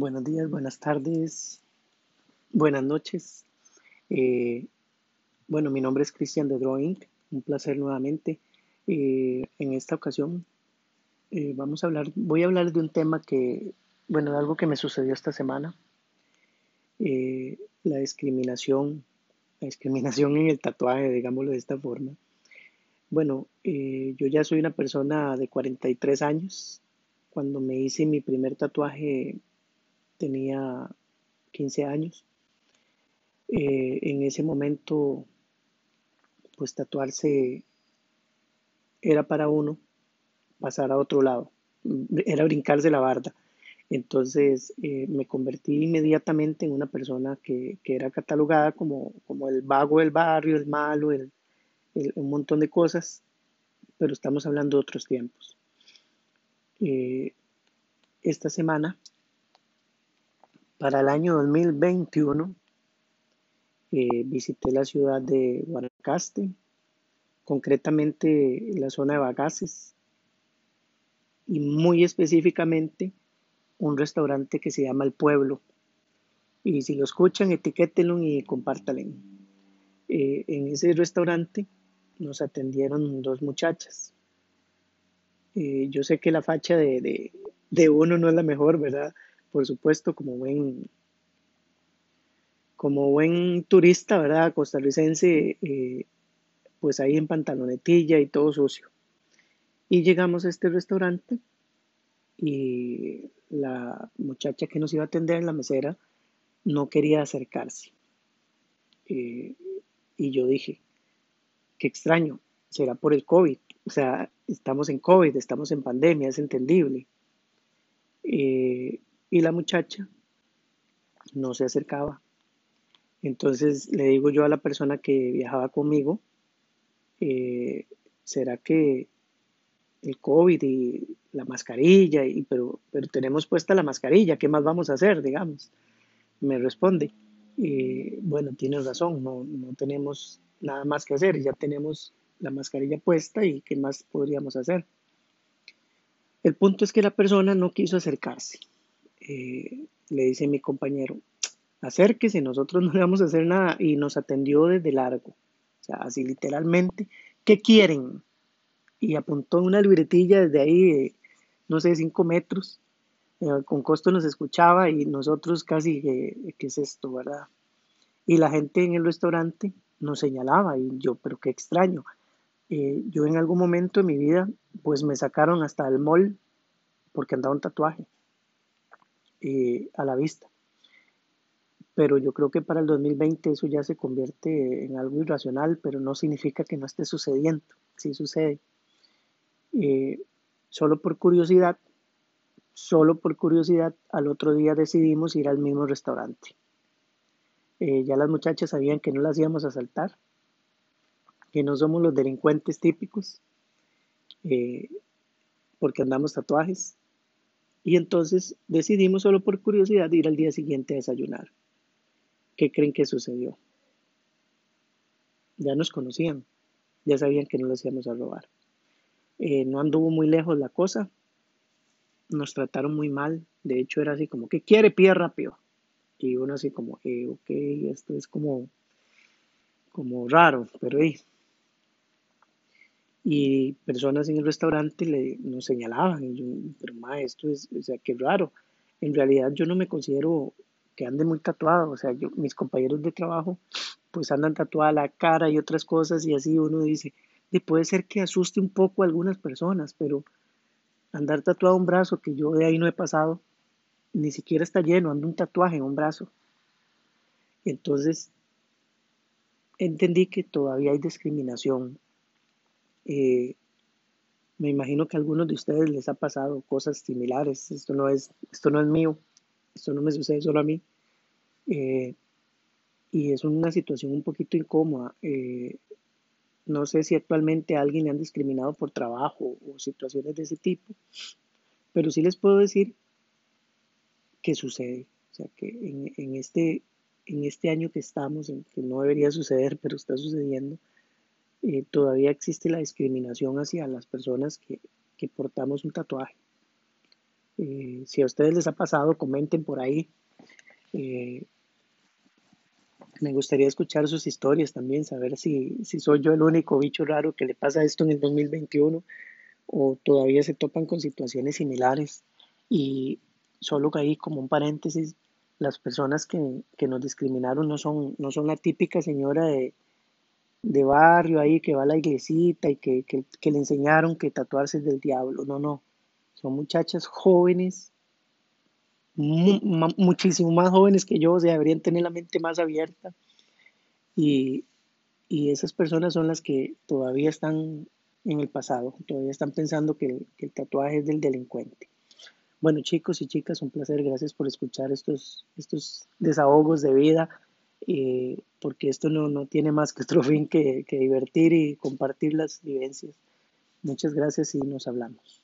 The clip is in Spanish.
Buenos días, buenas tardes, buenas noches. Eh, bueno, mi nombre es Cristian de Drawing, un placer nuevamente. Eh, en esta ocasión eh, vamos a hablar, voy a hablar de un tema que, bueno, de algo que me sucedió esta semana. la discriminación, la discriminación en el tatuaje, digámoslo de esta forma. Bueno, yo ya soy una persona de 43 años. Cuando me hice mi primer tatuaje tenía 15 años. Eh, en ese momento, pues tatuarse era para uno pasar a otro lado, era brincarse la barda. Entonces eh, me convertí inmediatamente en una persona que, era catalogada como, como, el vago del barrio, el malo, el, un montón de cosas, pero estamos hablando de otros tiempos. Eh, esta semana para el año 2021 eh, visité la ciudad de Guanacaste, concretamente la zona de Bagaces y muy específicamente un restaurante que se llama El Pueblo. Y si lo escuchan, etiquétenlo y compártanlo. Eh, en ese restaurante nos atendieron dos muchachas. Eh, yo sé que la facha de, de uno no es la mejor, ¿verdad? Por supuesto, como buen, como buen turista, ¿verdad? Costarricense, eh, pues ahí en pantalonetilla y todo sucio. Y llegamos a este restaurante y la muchacha que nos iba a atender, la mesera, no quería acercarse. Eh, y yo dije, qué extraño, será por el COVID. O sea, estamos en COVID, estamos en pandemia, es entendible. Eh, y la muchacha no se acercaba. Entonces le digo yo a la persona que viajaba conmigo, eh, ¿será que el COVID y la mascarilla, y, pero, pero tenemos puesta la mascarilla, ¿qué más vamos a hacer, digamos? Me responde, bueno, tienes razón, no, no tenemos nada más que hacer, ya tenemos la mascarilla puesta y ¿qué más podríamos hacer? El punto es que la persona no quiso acercarse. Eh, le dice mi compañero, acérquese, nosotros no le vamos a hacer nada. Y nos atendió desde largo. O sea, así literalmente, ¿qué quieren? Y apuntó en una libretilla desde ahí, no sé, cinco metros. Eh, con costo nos escuchaba y nosotros casi, ¿qué es esto, verdad? Y la gente en el restaurante nos señalaba y yo, pero qué extraño. Eh, yo en algún momento de mi vida, pues me sacaron hasta el mall porque andaba un tatuaje. Eh, a la vista. Pero yo creo que para el 2020 eso ya se convierte en algo irracional, pero no significa que no esté sucediendo, sí sucede. Eh, solo por curiosidad, solo por curiosidad, al otro día decidimos ir al mismo restaurante. Eh, ya las muchachas sabían que no las íbamos a asaltar, que no somos los delincuentes típicos, porque andamos tatuajes, y entonces decidimos solo por curiosidad ir al día siguiente a desayunar. ¿Qué creen que sucedió? Ya nos conocían, ya sabían que no los íbamos a robar. Eh, no anduvo muy lejos la cosa, nos trataron muy mal, de hecho era así como, ¿qué quiere? Pide rápido. Y uno así como, eh, esto es como, como raro, pero hey, y personas en el restaurante le, nos señalaban, y yo, pero ma, esto es, o sea, qué raro. En realidad yo no me considero que ande muy tatuado, o sea, yo, mis compañeros de trabajo pues andan tatuada la cara y otras cosas y así uno dice, puede ser que asuste un poco a algunas personas, pero andar tatuado un brazo, que yo de ahí no he pasado, ni siquiera está lleno, ando un tatuaje en un brazo. Entonces, entendí que todavía hay discriminación eh, me imagino que a algunos de ustedes les ha pasado cosas similares. Esto no es, esto no es mío, esto no me sucede solo a mí. Eh, y es una situación un poquito incómoda. Eh, no sé si actualmente a alguien le han discriminado por trabajo o situaciones de ese tipo, pero sí les puedo decir que sucede. O sea, que en, en este, en este año que estamos, en que no debería suceder, pero está sucediendo, eh, todavía existe la discriminación hacia las personas que, portamos un tatuaje. Eh, si a ustedes les ha pasado, comenten por ahí. Eh, me gustaría escuchar sus historias también, saber si, si soy yo el único bicho raro que le pasa esto en el 2021 o todavía se topan con situaciones similares. Y solo ahí como un paréntesis, las personas que, que nos discriminaron no son, no son la típica señora de, de barrio ahí que va a la iglesita y que, que, le enseñaron que tatuarse es del diablo. No, no. Son muchachas jóvenes muchísimo más jóvenes que yo, o sea, deberían tener la mente más abierta. Y, y esas personas son las que todavía están en el pasado, todavía están pensando que que el, tatuaje es del delincuente. Bueno, chicos y chicas, un placer, gracias por escuchar estos, estos desahogos de vida, eh, porque esto no, no, tiene más que otro fin que, que divertir y compartir las vivencias. Muchas gracias y nos hablamos.